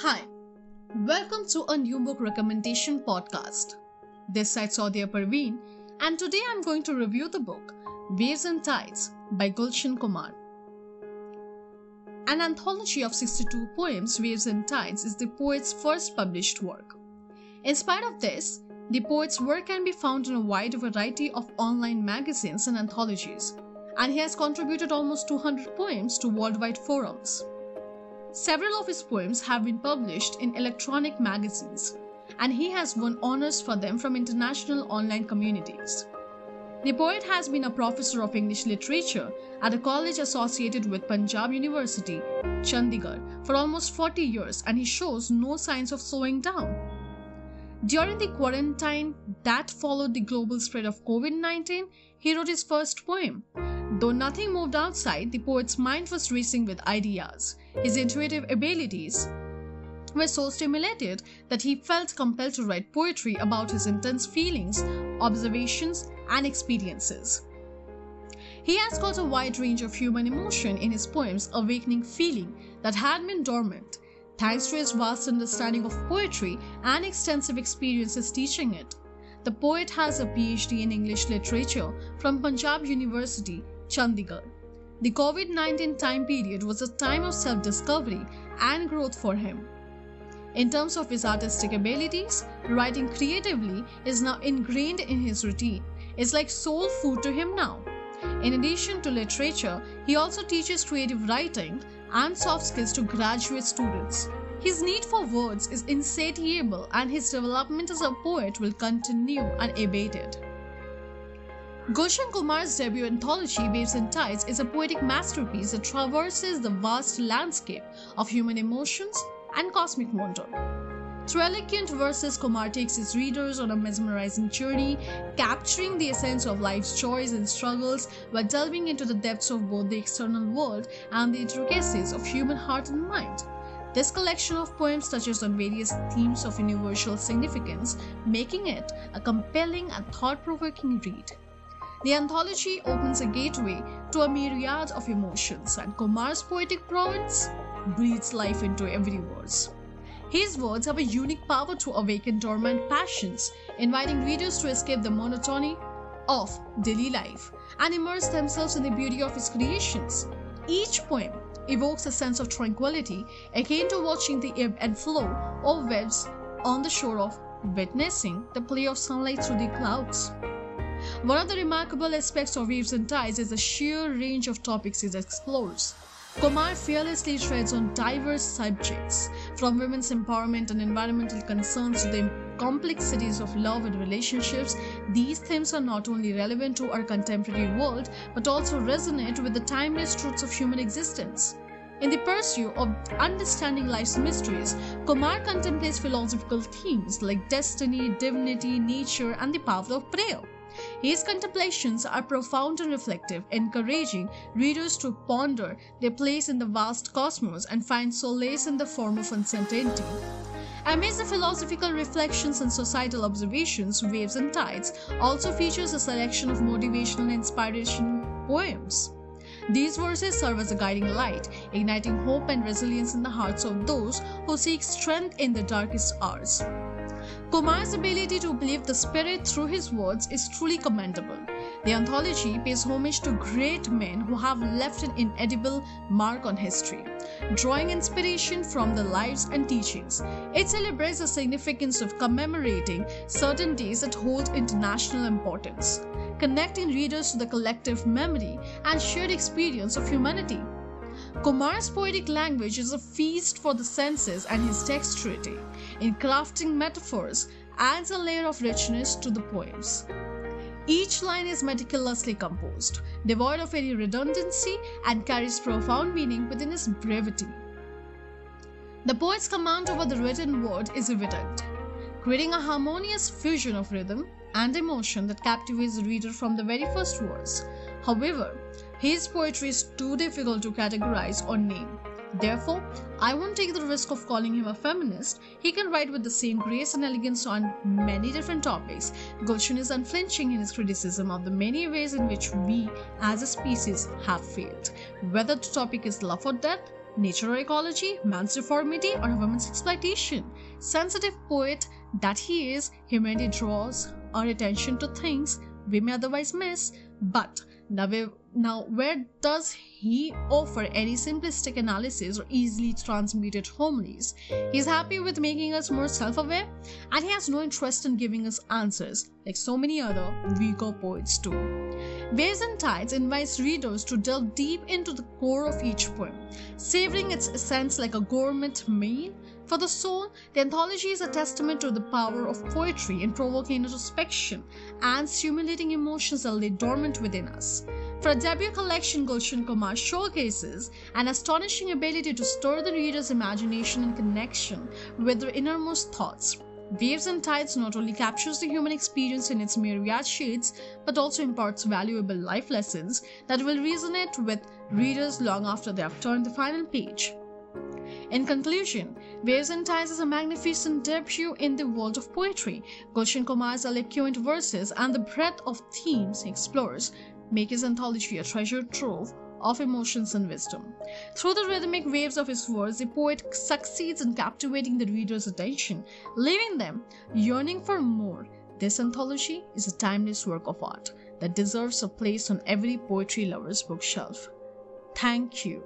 Hi, welcome to a new book recommendation podcast. This side Soudia Parveen, and today I'm going to review the book Waves and Tides by Gulshan Kumar. An anthology of 62 poems, Waves and Tides is the poet's first published work. In spite of this, the poet's work can be found in a wide variety of online magazines and anthologies, and he has contributed almost 200 poems to worldwide forums. Several of his poems have been published in electronic magazines, and he has won honors for them from international online communities. The poet has been a professor of English literature at a college associated with Punjab University, Chandigarh, for almost 40 years, and he shows no signs of slowing down. During the quarantine that followed the global spread of COVID 19, he wrote his first poem, Though nothing moved outside, the poet's mind was racing with ideas. His intuitive abilities were so stimulated that he felt compelled to write poetry about his intense feelings, observations, and experiences. He has got a wide range of human emotion in his poems, awakening feeling that had been dormant, thanks to his vast understanding of poetry and extensive experiences teaching it. The poet has a PhD in English literature from Punjab University Chandigarh. The COVID 19 time period was a time of self discovery and growth for him. In terms of his artistic abilities, writing creatively is now ingrained in his routine. It's like soul food to him now. In addition to literature, he also teaches creative writing and soft skills to graduate students. His need for words is insatiable, and his development as a poet will continue unabated. Gulshan Kumar's debut anthology, Waves and Tides, is a poetic masterpiece that traverses the vast landscape of human emotions and cosmic wonder. Through elegant verses, Kumar takes his readers on a mesmerizing journey, capturing the essence of life's joys and struggles while delving into the depths of both the external world and the intricacies of human heart and mind. This collection of poems touches on various themes of universal significance, making it a compelling and thought provoking read. The anthology opens a gateway to a myriad of emotions, and Kumar's poetic prowess breathes life into every verse. His words have a unique power to awaken dormant passions, inviting readers to escape the monotony of daily life and immerse themselves in the beauty of his creations. Each poem evokes a sense of tranquility, akin to watching the ebb and flow of waves on the shore of witnessing the play of sunlight through the clouds. One of the remarkable aspects of Waves and Tides is the sheer range of topics it explores. Kumar fearlessly treads on diverse subjects, from women's empowerment and environmental concerns to the complexities of love and relationships. These themes are not only relevant to our contemporary world, but also resonate with the timeless truths of human existence. In the pursuit of understanding life's mysteries, Kumar contemplates philosophical themes like destiny, divinity, nature, and the power of prayer. His contemplations are profound and reflective, encouraging readers to ponder their place in the vast cosmos and find solace in the form of uncertainty. Amidst the philosophical reflections and societal observations, Waves and Tides also features a selection of motivational and inspiration poems. These verses serve as a guiding light, igniting hope and resilience in the hearts of those who seek strength in the darkest hours. Kumar's ability to believe the spirit through his words is truly commendable. The anthology pays homage to great men who have left an inedible mark on history, drawing inspiration from the lives and teachings. It celebrates the significance of commemorating certain days that hold international importance, connecting readers to the collective memory and shared experience of humanity. Kumar's poetic language is a feast for the senses, and his dexterity in crafting metaphors adds a layer of richness to the poems. Each line is meticulously composed, devoid of any redundancy, and carries profound meaning within its brevity. The poet's command over the written word is evident, creating a harmonious fusion of rhythm and emotion that captivates the reader from the very first verse. However, his poetry is too difficult to categorize or name. Therefore, I won't take the risk of calling him a feminist. He can write with the same grace and elegance on many different topics. Gulshan is unflinching in his criticism of the many ways in which we as a species have failed. Whether the topic is love or death, nature or ecology, man's deformity, or a woman's exploitation. Sensitive poet that he is, he mainly draws our attention to things we may otherwise miss, but now, where does he offer any simplistic analysis or easily transmuted homilies? He's happy with making us more self aware, and he has no interest in giving us answers, like so many other weaker poets do. Waves and Tides invites readers to delve deep into the core of each poem, savoring its essence like a gourmet meal for the soul, the anthology is a testament to the power of poetry in provoking introspection and stimulating emotions that lay dormant within us. For a debut collection, Gulshan Kumar showcases an astonishing ability to stir the reader's imagination and connection with their innermost thoughts. Waves and Tides not only captures the human experience in its myriad shades, but also imparts valuable life lessons that will resonate with readers long after they have turned the final page. In conclusion, and is a magnificent debut in the world of poetry. Gulshan Kumar's eloquent verses and the breadth of themes he explores make his anthology a treasure trove of emotions and wisdom. Through the rhythmic waves of his words, the poet succeeds in captivating the reader's attention, leaving them yearning for more. This anthology is a timeless work of art that deserves a place on every poetry lover's bookshelf. Thank you.